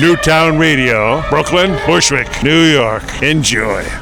Newtown Radio, Brooklyn, Bushwick, New York. Enjoy.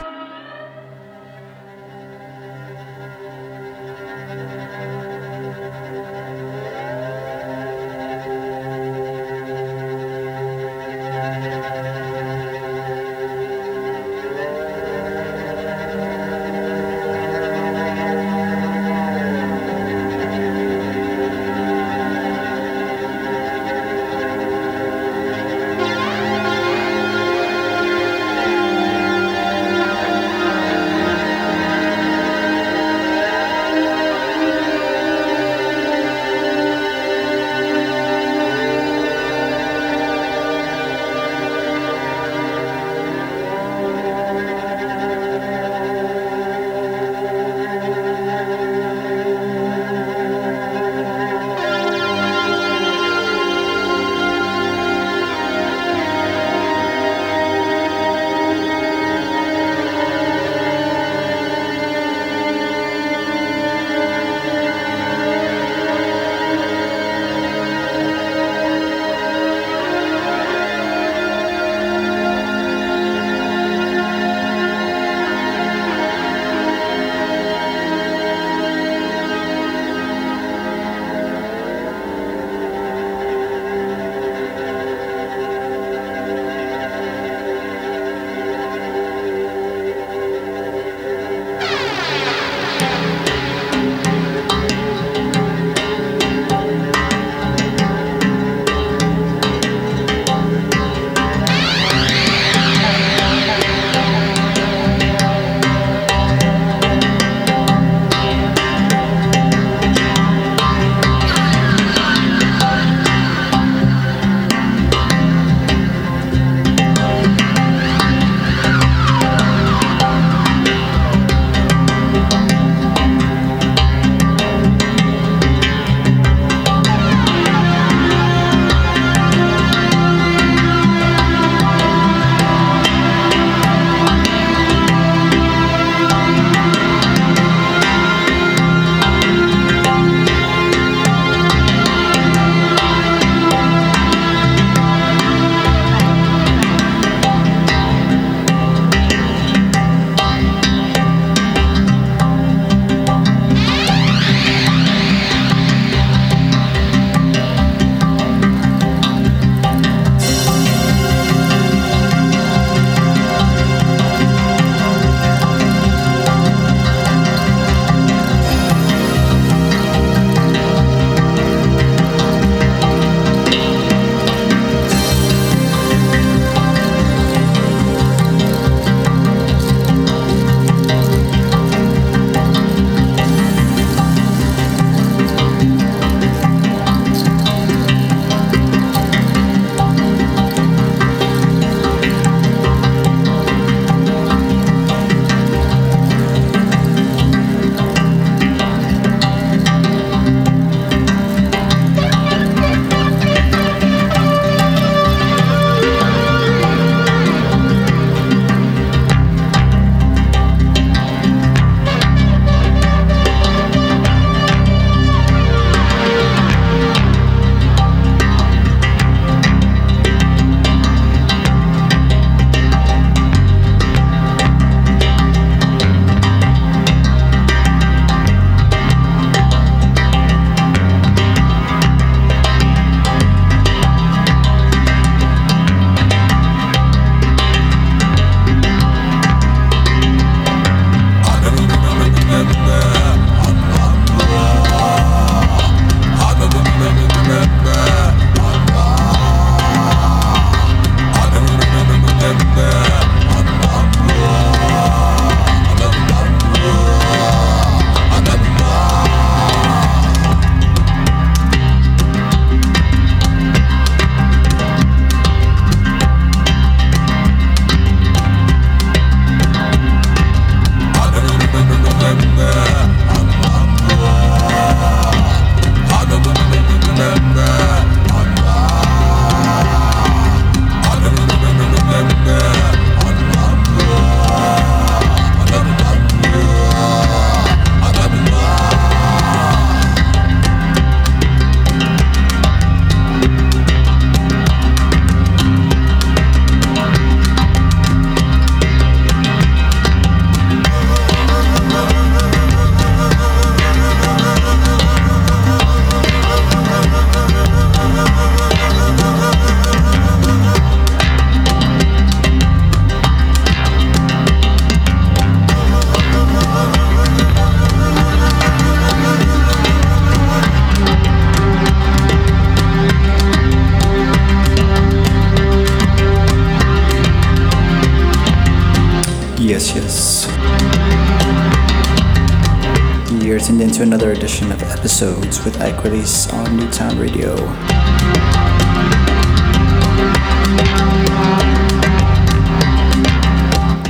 Episodes with Release on Newtown Radio.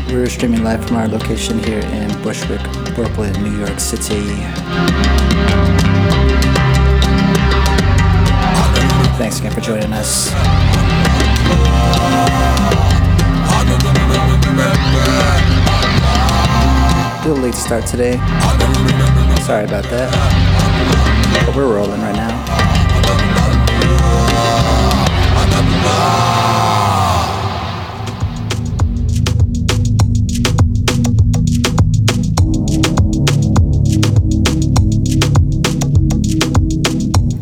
We're streaming live from our location here in Bushwick, Brooklyn, New York City. Thanks again for joining us. Little late to start today. Sorry about that. But we're rolling right now.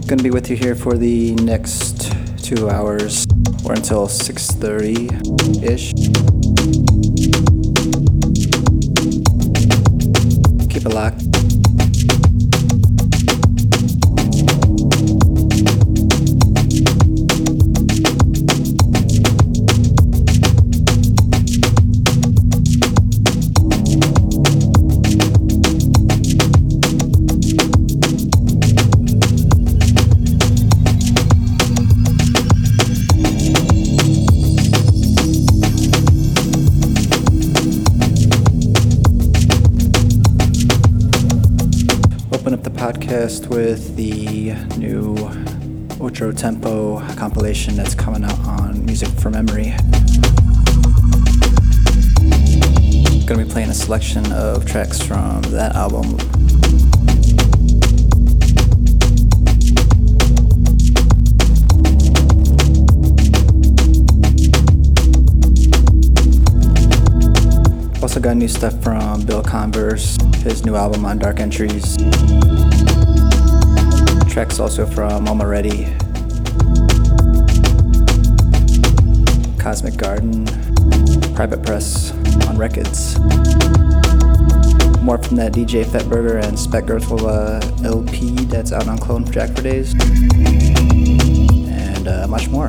Gonna be with you here for the next two hours or until 6.30 ish. Keep it podcast with the new Outro Tempo compilation that's coming out on Music From Memory. Gonna be playing a selection of tracks from that album. Also got new stuff from Bill Converse, his new album on Dark Entries. Tracks also from MoMa Ready, Cosmic Garden, Private Press on Rekids. More from that DJ Fett Burger and Speckgürtel LP that's out on Clone Jack For Daze. And uh, much more.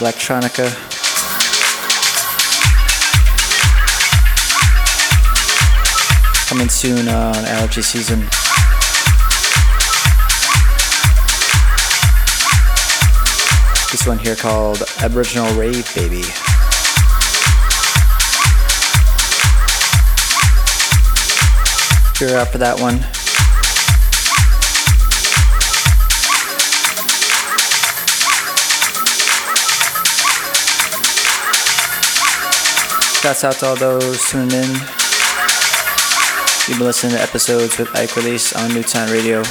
Blacktronika. Coming soon on allergy season. This one here called Aboriginal Rave Baby. You're out for that one. Shouts out to all those tuning in. You've been listening to episodes with Ike Release on Newtown Radio.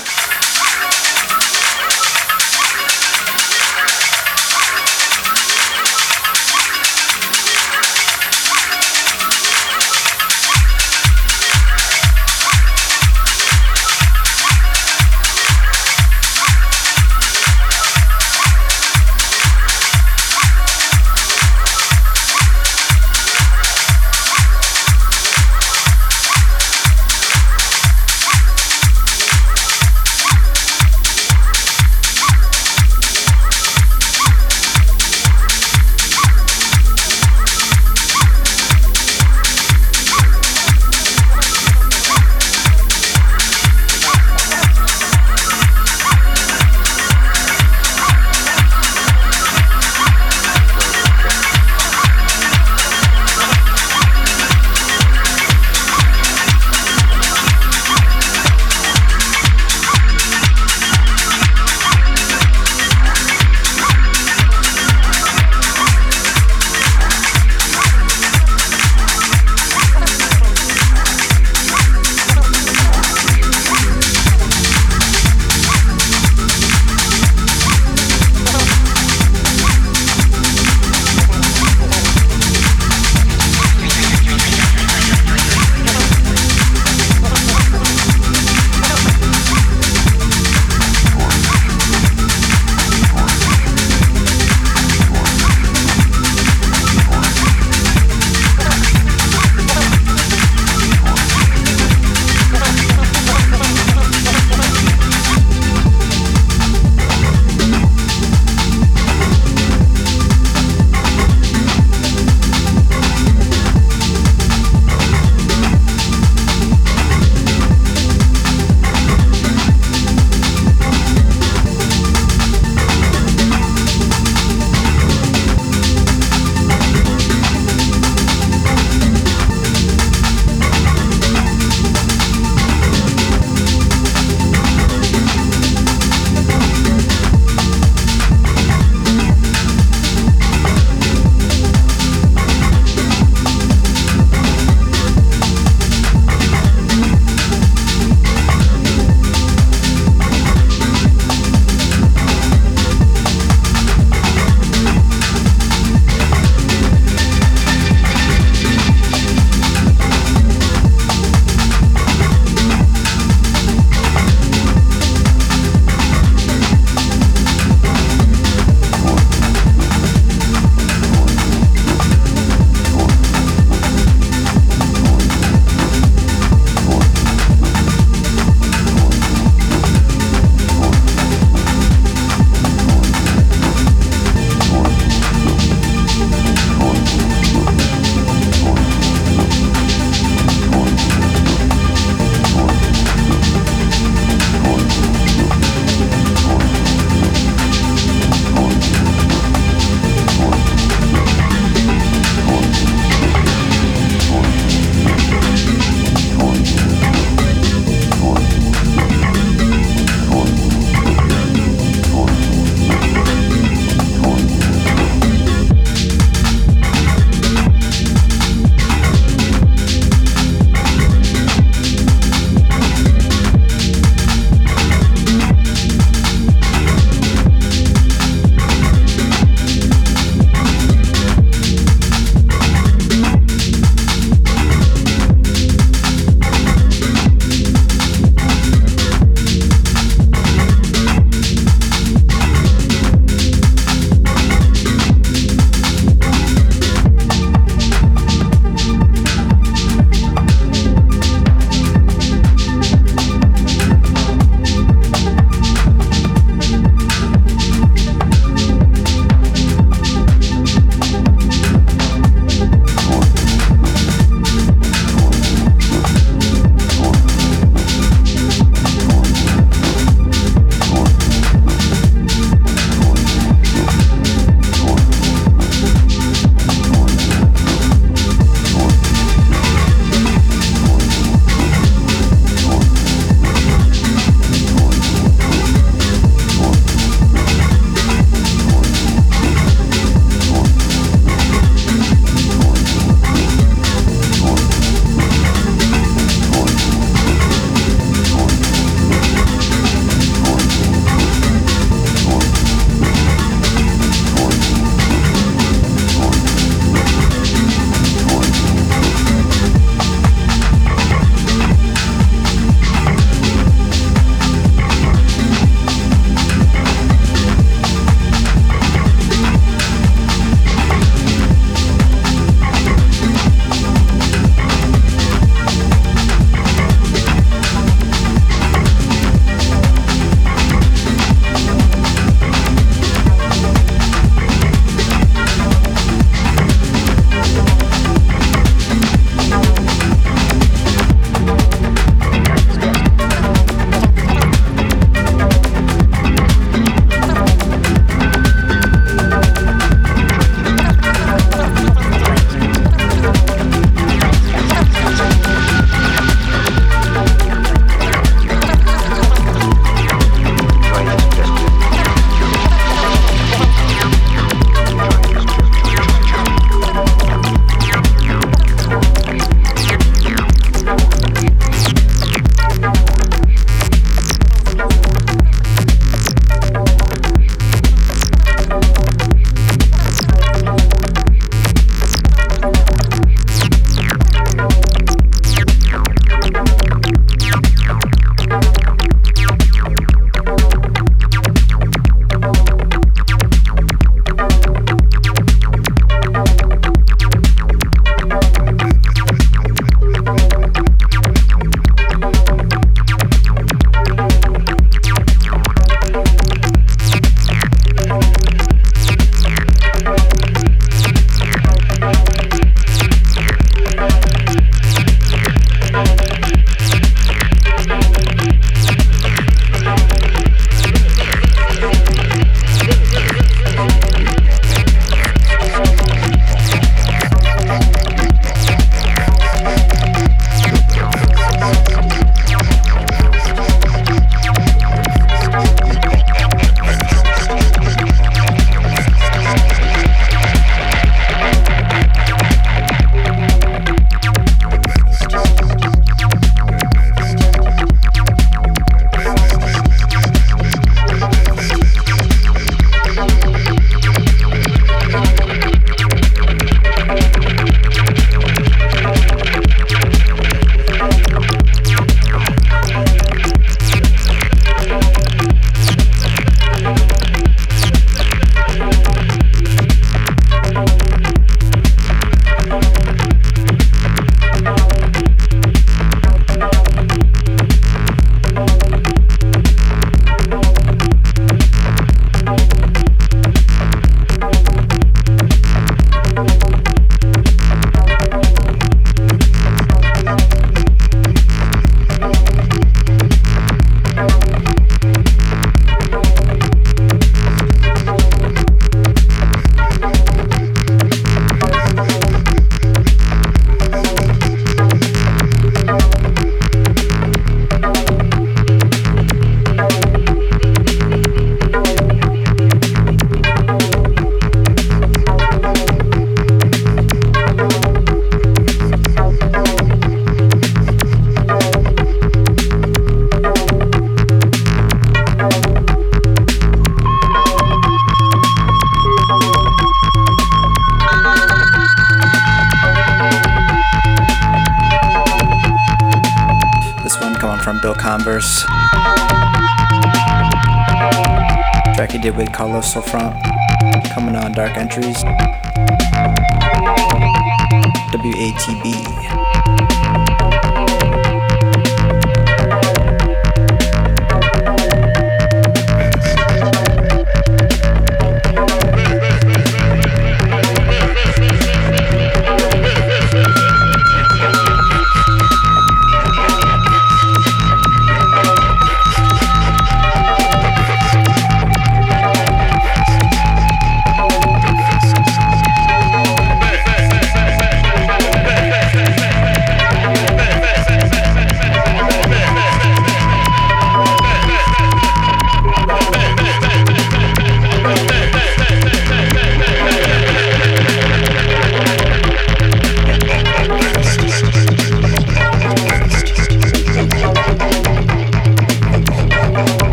With Carlos Souffront, coming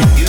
that you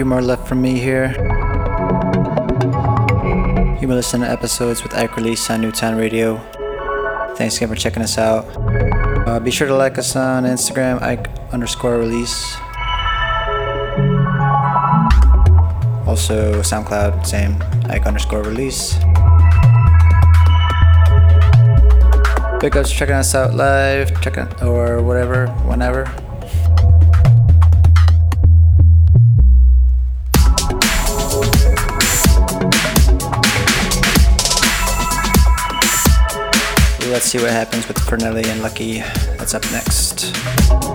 few more left from me here. You've been listening to episodes with Ike Release on Newtown Radio. Thanks again for checking us out. Uh, be sure to like us on Instagram, Ike underscore release. Also, SoundCloud, same, Ike underscore release. Big ups checking us out live, checking or whatever, whenever. See what happens with Fernelli and Lucky. That's up next.